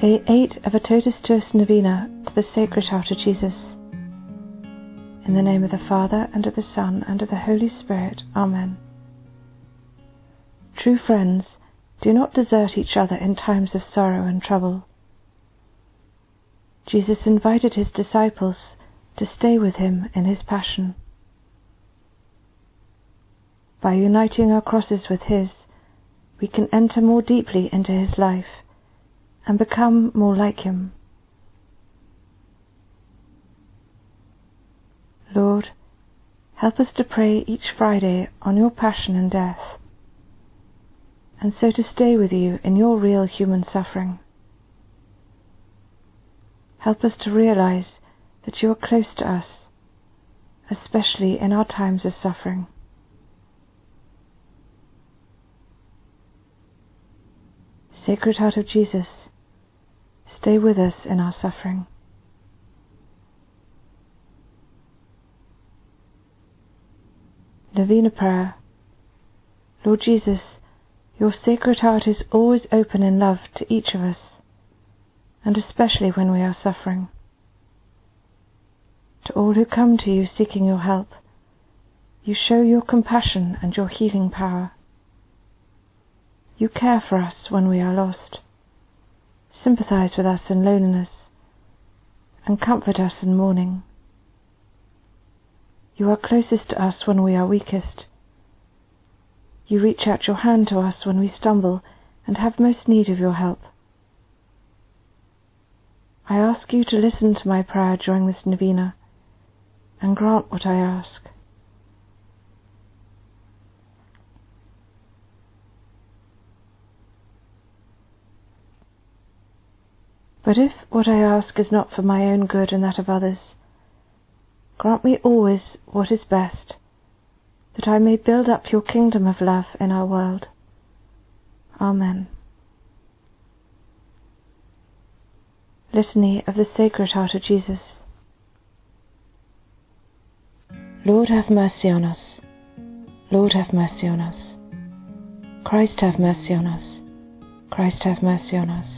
Day 8 of a Totus Tuus Novena to the Sacred Heart of Jesus. In the name of the Father, and of the Son, and of the Holy Spirit. Amen. True friends, do not desert each other in times of sorrow and trouble. Jesus invited his disciples to stay with him in his passion. By uniting our crosses with his, we can enter more deeply into his life and become more like him. Lord, help us to pray each Friday on your passion and death, and so to stay with you in your real human suffering. Help us to realize that you are close to us, especially in our times of suffering. Sacred Heart of Jesus, Stay with us in our suffering. Novena Prayer Lord Jesus, your Sacred Heart is always open in love to each of us, and especially when we are suffering. To all who come to you seeking your help, you show your compassion and your healing power. You care for us when we are lost sympathize with us in loneliness, and comfort us in mourning. You are closest to us when we are weakest. You reach out your hand to us when we stumble and have most need of your help. I ask you to listen to my prayer during this novena and grant what I ask. But if what I ask is not for my own good and that of others, grant me always what is best, that I may build up your kingdom of love in our world. Amen. Litany of the Sacred Heart of Jesus. Lord have mercy on us. Lord have mercy on us. Christ have mercy on us. Christ have mercy on us.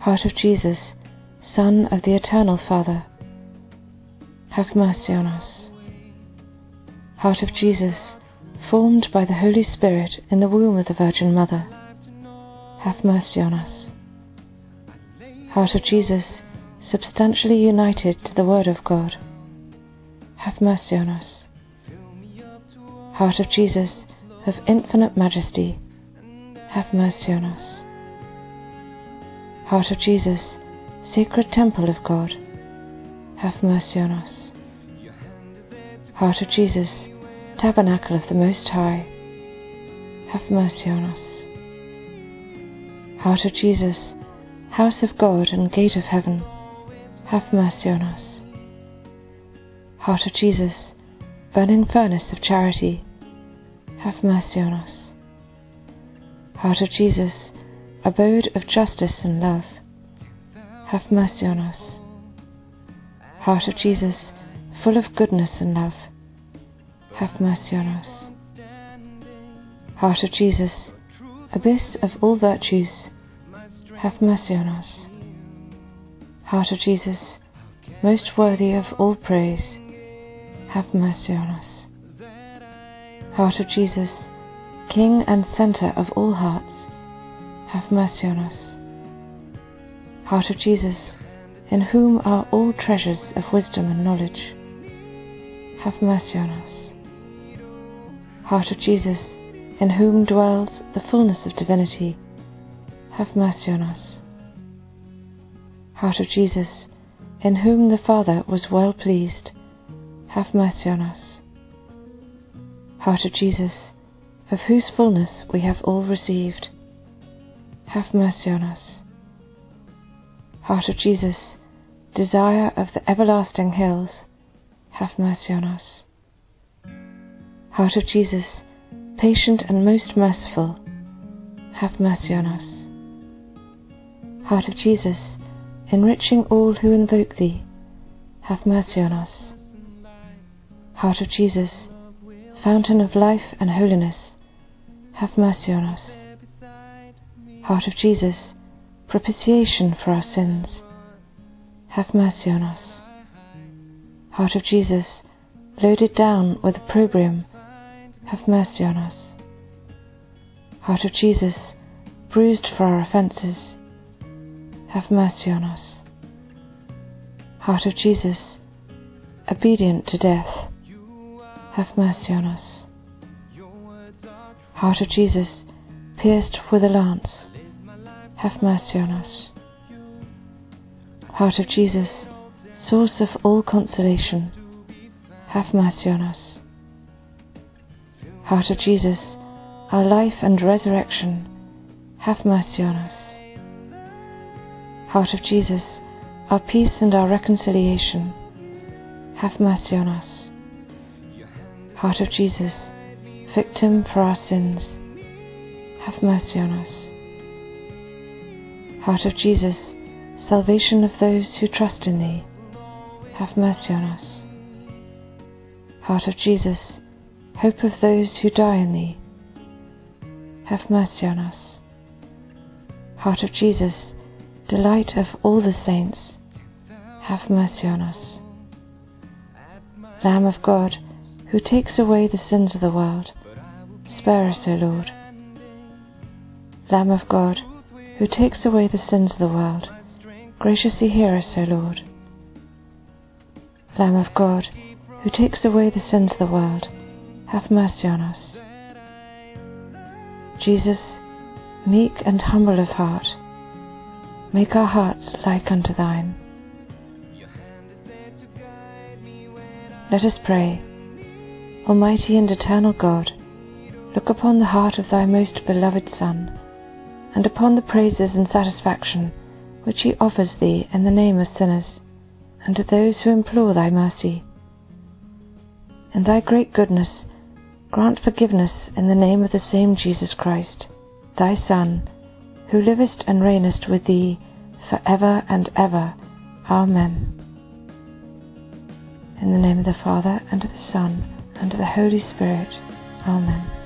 Heart of Jesus, Son of the Eternal Father, have mercy on us. Heart of Jesus, formed by the Holy Spirit in the womb of the Virgin Mother, have mercy on us. Heart of Jesus, substantially united to the Word of God, have mercy on us. Heart of Jesus, of infinite majesty, have mercy on us. Heart of Jesus, sacred temple of God, have mercy on us. Heart of Jesus, tabernacle of the Most High, have mercy on us. Heart of Jesus, house of God and gate of heaven, have mercy on us. Heart of Jesus, burning furnace of charity, have mercy on us. Heart of Jesus, abode of justice and love, have mercy on us. Heart of Jesus, full of goodness and love, have mercy on us. Heart of Jesus, abyss of all virtues, have mercy on us. Heart of Jesus, most worthy of all praise, have mercy on us. Heart of Jesus, King and centre of all hearts, have mercy on us. Heart of Jesus, in whom are all treasures of wisdom and knowledge, have mercy on us. Heart of Jesus, in whom dwells the fullness of divinity, have mercy on us. Heart of Jesus, in whom the Father was well pleased, have mercy on us. Heart of Jesus, of whose fullness we have all received, have mercy on us. Heart of Jesus, desire of the everlasting hills, have mercy on us. Heart of Jesus, patient and most merciful, have mercy on us. Heart of Jesus, enriching all who invoke thee, have mercy on us. Heart of Jesus, fountain of life and holiness, have mercy on us. Heart of Jesus, propitiation for our sins, have mercy on us. Heart of Jesus, loaded down with opprobrium, have mercy on us. Heart of Jesus, bruised for our offences, have mercy on us. Heart of Jesus, obedient to death, have mercy on us. Heart of Jesus, pierced with a lance, have mercy on us. Heart of Jesus, source of all consolation, have mercy on us. Heart of Jesus, our life and resurrection, have mercy on us. Heart of Jesus, our peace and our reconciliation, have mercy on us. Heart of Jesus, victim for our sins, have mercy on us. Heart of Jesus, salvation of those who trust in thee, have mercy on us. Heart of Jesus, hope of those who die in thee, have mercy on us. Heart of Jesus, delight of all the saints, have mercy on us. Lamb of God, who takes away the sins of the world, spare us, O Lord. Lamb of God, who takes away the sins of the world, graciously hear us, O Lord. Lamb of God, who takes away the sins of the world, have mercy on us. Jesus, meek and humble of heart, make our hearts like unto thine. Let us pray. Almighty and eternal God, look upon the heart of thy most beloved Son, and upon the praises and satisfaction which he offers thee in the name of sinners, and to those who implore thy mercy. In thy great goodness, grant forgiveness in the name of the same Jesus Christ, thy Son, who livest and reignest with thee for ever and ever. Amen. In the name of the Father, and of the Son, and of the Holy Spirit. Amen.